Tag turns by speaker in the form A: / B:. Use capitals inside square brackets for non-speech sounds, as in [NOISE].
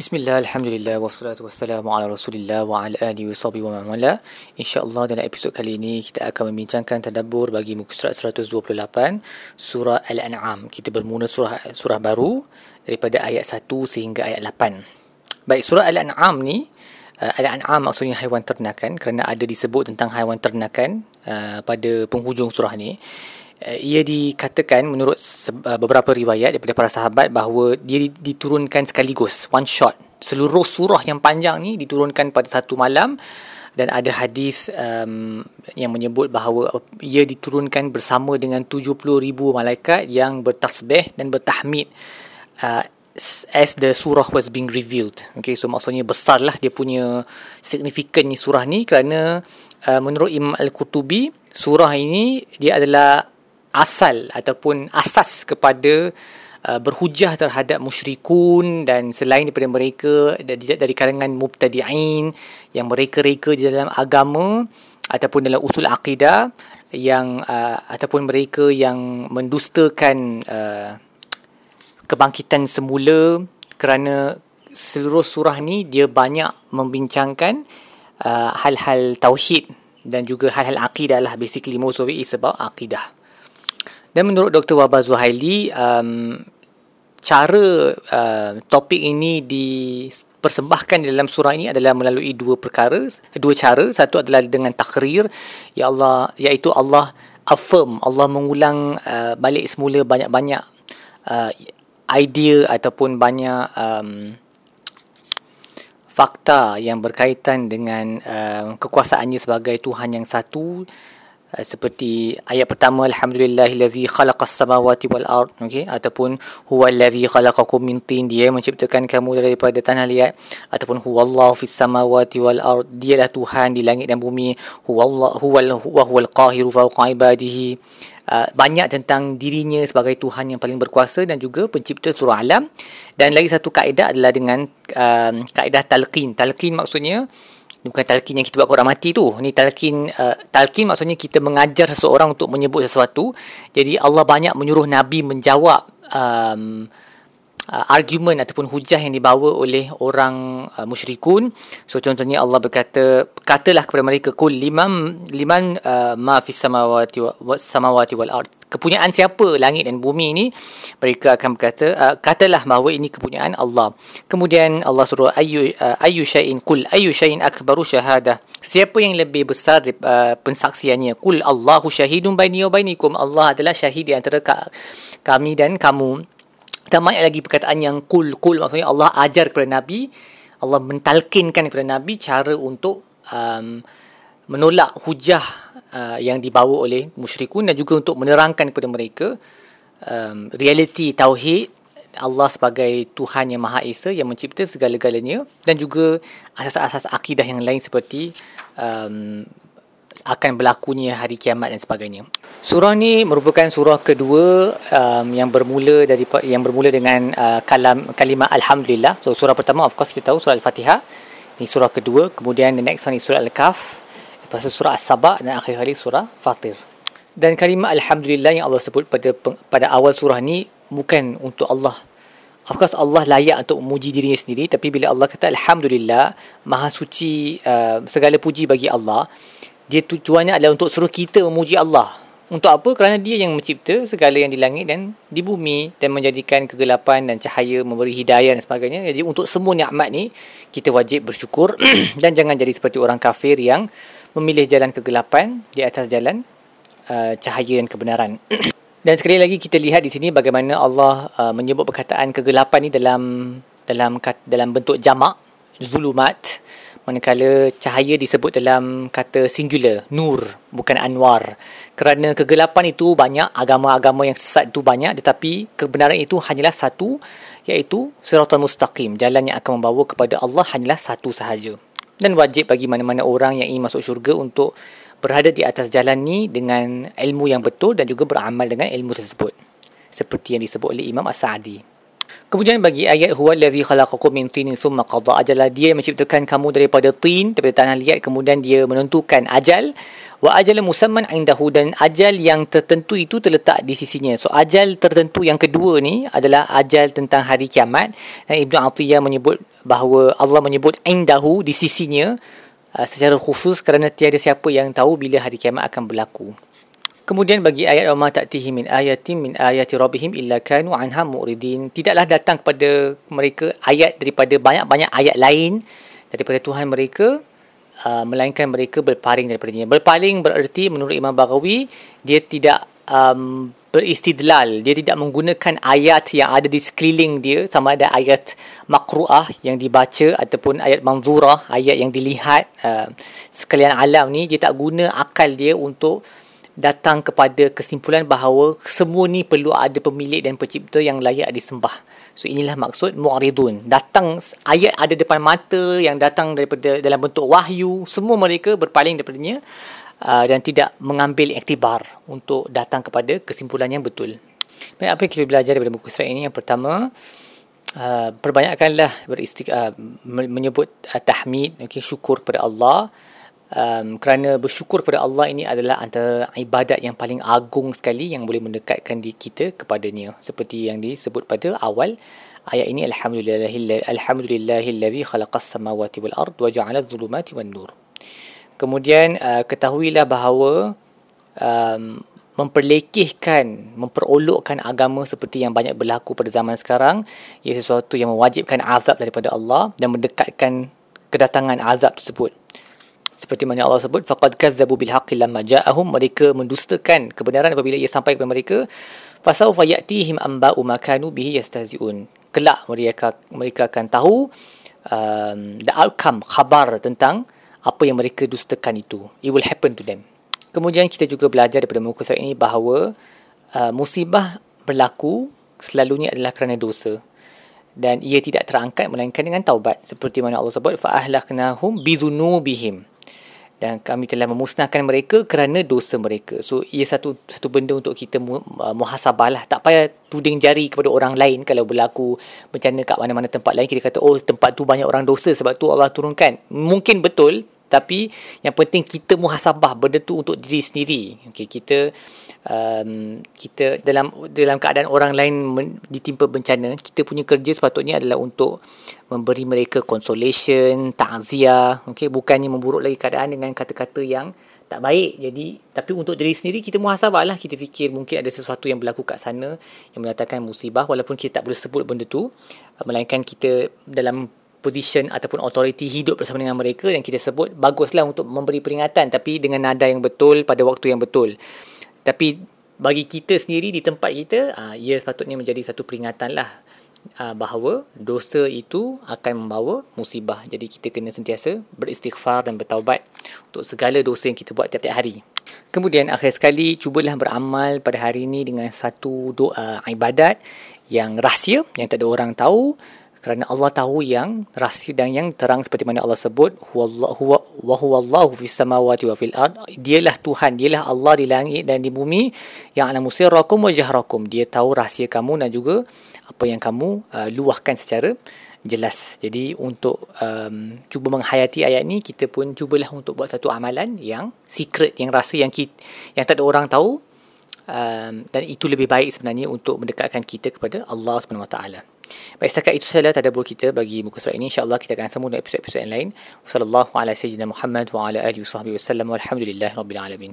A: Bismillah, Alhamdulillah, wassalatu wassalamu ala rasulillah wa ala alihi wa sahbihi wa ma'amala InsyaAllah dalam episod kali ini kita akan membincangkan tadabbur bagi muka surat 128 Surah Al-An'am. Kita bermula surah surah baru daripada ayat 1 sehingga ayat 8 Baik, surah Al-An'am ni uh, Al-An'am maksudnya haiwan ternakan Kerana ada disebut tentang haiwan ternakan uh, pada penghujung surah ni. uh, ia dikatakan menurut uh, beberapa riwayat daripada para sahabat bahawa dia diturunkan sekaligus one shot seluruh surah yang panjang ni diturunkan pada satu malam dan ada hadis um, yang menyebut bahawa ia diturunkan bersama dengan 70 ribu malaikat yang bertasbih dan bertahmid uh, as the surah was being revealed. Okay, so maksudnya besarlah dia punya signifikan ni surah ni kerana uh, menurut Imam Al-Qutubi surah ini dia adalah asal ataupun asas kepada uh, berhujah terhadap musyrikun dan selain daripada mereka dari, dari kalangan mubtadi'in yang mereka-reka di dalam agama ataupun dalam usul akidah yang uh, ataupun mereka yang mendustakan uh, kebangkitan semula kerana seluruh surah ni dia banyak membincangkan uh, hal-hal tauhid dan juga hal-hal akidah lah basically most of it is about akidah dan menurut Dr. Wabah Zuhaili, um, cara uh, topik ini dipersembahkan dalam surah ini adalah melalui dua perkara, dua cara. Satu adalah dengan takrir, ya Allah, iaitu Allah affirm, Allah mengulang uh, balik semula banyak-banyak uh, idea ataupun banyak um, fakta yang berkaitan dengan uh, kekuasaannya sebagai Tuhan yang satu seperti ayat pertama alhamdulillahillazi khalaqas samawati wal ard. Okey ataupun huwallazi khalaqakum min tin. Dia menciptakan kamu daripada tanah liat. Ataupun huwallahu fis samawati wal ard. Dialah tuhan di langit dan bumi. Huwallahu huwal wa huwal qahiru fawqa ibadihi. Uh, banyak tentang dirinya sebagai Tuhan yang paling berkuasa dan juga pencipta surah alam. Dan lagi satu kaedah adalah dengan um, kaedah talqin. Talqin maksudnya ini bukan talqin yang kita buat orang mati tu. Ni talqin uh, talqin maksudnya kita mengajar seseorang untuk menyebut sesuatu. Jadi Allah banyak menyuruh nabi menjawab um, uh, argument ataupun hujah yang dibawa oleh orang uh, musyrikun. So contohnya Allah berkata, katalah kepada mereka kul liman liman uh, ma fis samawati wa samawati wal ard. Kepunyaan siapa langit dan bumi ini? Mereka akan berkata uh, katalah bahawa ini kepunyaan Allah. Kemudian Allah suruh ayu uh, ayu syai'in kul ayu syai'in akbaru syahadah. Siapa yang lebih besar uh, pensaksiannya? Kul Allahu syahidun baini wa bainikum. Allah adalah syahid di antara ka- kami dan kamu dan banyak lagi perkataan yang kul kul maksudnya Allah ajar kepada Nabi Allah mentalkinkan kepada Nabi cara untuk um, menolak hujah uh, yang dibawa oleh musyrikun dan juga untuk menerangkan kepada mereka um, realiti tauhid Allah sebagai Tuhan yang Maha Esa yang mencipta segala-galanya dan juga asas-asas akidah yang lain seperti um, akan berlakunya hari kiamat dan sebagainya. Surah ni merupakan surah kedua um, yang bermula dari yang bermula dengan uh, kalam kalimah alhamdulillah. So surah pertama of course kita tahu surah Al-Fatihah. Ini surah kedua, kemudian the next one is surah Al-Kahf. Lepas tu surah As-Sabah dan akhir kali surah Fatir. Dan kalimah Alhamdulillah yang Allah sebut pada pada awal surah ni bukan untuk Allah. Of course Allah layak untuk memuji dirinya sendiri tapi bila Allah kata Alhamdulillah Maha suci uh, segala puji bagi Allah dia tujuannya adalah untuk suruh kita memuji Allah. Untuk apa? Kerana dia yang mencipta segala yang di langit dan di bumi dan menjadikan kegelapan dan cahaya, memberi hidayah dan sebagainya. Jadi untuk semua nikmat ni kita wajib bersyukur [CLEARS THROAT] dan jangan jadi seperti orang kafir yang memilih jalan kegelapan di atas jalan uh, cahaya dan kebenaran. [CLEARS THROAT] dan sekali lagi kita lihat di sini bagaimana Allah uh, menyebut perkataan kegelapan ni dalam dalam dalam bentuk jamak zulumat manakala cahaya disebut dalam kata singular nur bukan anwar. Kerana kegelapan itu banyak agama-agama yang sesat itu banyak tetapi kebenaran itu hanyalah satu iaitu siratal mustaqim. Jalan yang akan membawa kepada Allah hanyalah satu sahaja. Dan wajib bagi mana-mana orang yang ingin masuk syurga untuk berada di atas jalan ni dengan ilmu yang betul dan juga beramal dengan ilmu tersebut. Seperti yang disebut oleh Imam As-Sa'di Kemudian bagi ayat huwa allazi khalaqakum min tinin thumma qada ajala dia menciptakan kamu daripada tin daripada tanah liat kemudian dia menentukan ajal wa ajal musamman indahu dan ajal yang tertentu itu terletak di sisinya. So ajal tertentu yang kedua ni adalah ajal tentang hari kiamat dan Ibnu Athiyah menyebut bahawa Allah menyebut indahu di sisinya uh, secara khusus kerana tiada siapa yang tahu bila hari kiamat akan berlaku. Kemudian bagi ayat wa ma ta'tihi min ayatin min ayati rabbihim illa kanu anha mu'ridin. Tidaklah datang kepada mereka ayat daripada banyak-banyak ayat lain daripada Tuhan mereka uh, melainkan mereka berpaling daripadanya. Berpaling bererti menurut Imam Baghawi dia tidak um, beristidlal. Dia tidak menggunakan ayat yang ada di sekeliling dia sama ada ayat makruah yang dibaca ataupun ayat manzurah, ayat yang dilihat uh, sekalian alam ni dia tak guna akal dia untuk datang kepada kesimpulan bahawa semua ni perlu ada pemilik dan pencipta yang layak disembah. So inilah maksud mu'ridun. Datang ayat ada depan mata yang datang daripada dalam bentuk wahyu, semua mereka berpaling daripadanya uh, dan tidak mengambil iktibar untuk datang kepada kesimpulan yang betul. Baik, apa yang kita belajar daripada buku surat ini? Yang pertama, uh, perbanyakkanlah beristik, uh, menyebut uh, tahmid, okay, syukur kepada Allah um, kerana bersyukur kepada Allah ini adalah antara ibadat yang paling agung sekali yang boleh mendekatkan di kita kepadanya. Seperti yang disebut pada awal ayat ini alhamdulillah alhamdulillahillazi khalaqas samawati wal ard wa ja'ala adh-dhulumati wan nur. Kemudian uh, ketahuilah bahawa um, memperlekehkan, memperolokkan agama seperti yang banyak berlaku pada zaman sekarang ia sesuatu yang mewajibkan azab daripada Allah dan mendekatkan kedatangan azab tersebut seperti mana Allah sebut faqad kazzabu bil haqqi lamma ja'ahum. Mereka mendustakan kebenaran apabila ia sampai kepada mereka. Fasawfa ya'tihim amba'u ma kanu bihi yastahzi'un. Kelak mereka mereka akan tahu um, the outcome khabar tentang apa yang mereka dustakan itu. It will happen to them. Kemudian kita juga belajar daripada muka surat ini bahawa uh, musibah berlaku selalunya adalah kerana dosa. Dan ia tidak terangkat melainkan dengan taubat. Seperti mana Allah sebut fa ahlaknahum bidhunubihim dan kami telah memusnahkan mereka kerana dosa mereka. So ia satu satu benda untuk kita mu, uh, muhasabah lah. Tak payah tuding jari kepada orang lain kalau berlaku bencana kat mana-mana tempat lain kita kata oh tempat tu banyak orang dosa sebab tu Allah turunkan. Mungkin betul tapi yang penting kita muhasabah benda tu untuk diri sendiri. Okay, kita um, kita dalam dalam keadaan orang lain men, ditimpa bencana, kita punya kerja sepatutnya adalah untuk memberi mereka consolation, takziah, okey, bukannya memburuk lagi keadaan dengan kata-kata yang tak baik. Jadi, tapi untuk diri sendiri kita muhasabah lah. Kita fikir mungkin ada sesuatu yang berlaku kat sana yang mendatangkan musibah walaupun kita tak boleh sebut benda tu. Melainkan kita dalam position ataupun authority hidup bersama dengan mereka dan kita sebut baguslah untuk memberi peringatan tapi dengan nada yang betul pada waktu yang betul. Tapi bagi kita sendiri di tempat kita, uh, ia sepatutnya menjadi satu peringatan lah uh, bahawa dosa itu akan membawa musibah. Jadi kita kena sentiasa beristighfar dan bertaubat untuk segala dosa yang kita buat tiap-tiap hari. Kemudian akhir sekali, cubalah beramal pada hari ini dengan satu doa ibadat yang rahsia, yang tak ada orang tahu kerana Allah tahu yang rahsia dan yang terang seperti mana Allah sebut huwallahu wa huwallahu fis samawati wa fil ard. Dialah Tuhan dialah Allah di langit dan di bumi yang alamu sirrakum wa jahrakum. Dia tahu rahsia kamu dan juga apa yang kamu uh, luahkan secara jelas. Jadi untuk um, cuba menghayati ayat ni kita pun cubalah untuk buat satu amalan yang secret yang rasa yang kita, yang tak ada orang tahu um, dan itu lebih baik sebenarnya untuk mendekatkan kita kepada Allah Subhanahu Wa Taala Baik setakat itu sahaja tadabbur kita bagi muka surat ini. InsyaAllah kita akan sambung dengan episod-episod yang lain. Wassalamualaikum warahmatullahi wabarakatuh. Wa ala alihi wa sahbihi wa sallam. Walhamdulillahi rabbil alamin.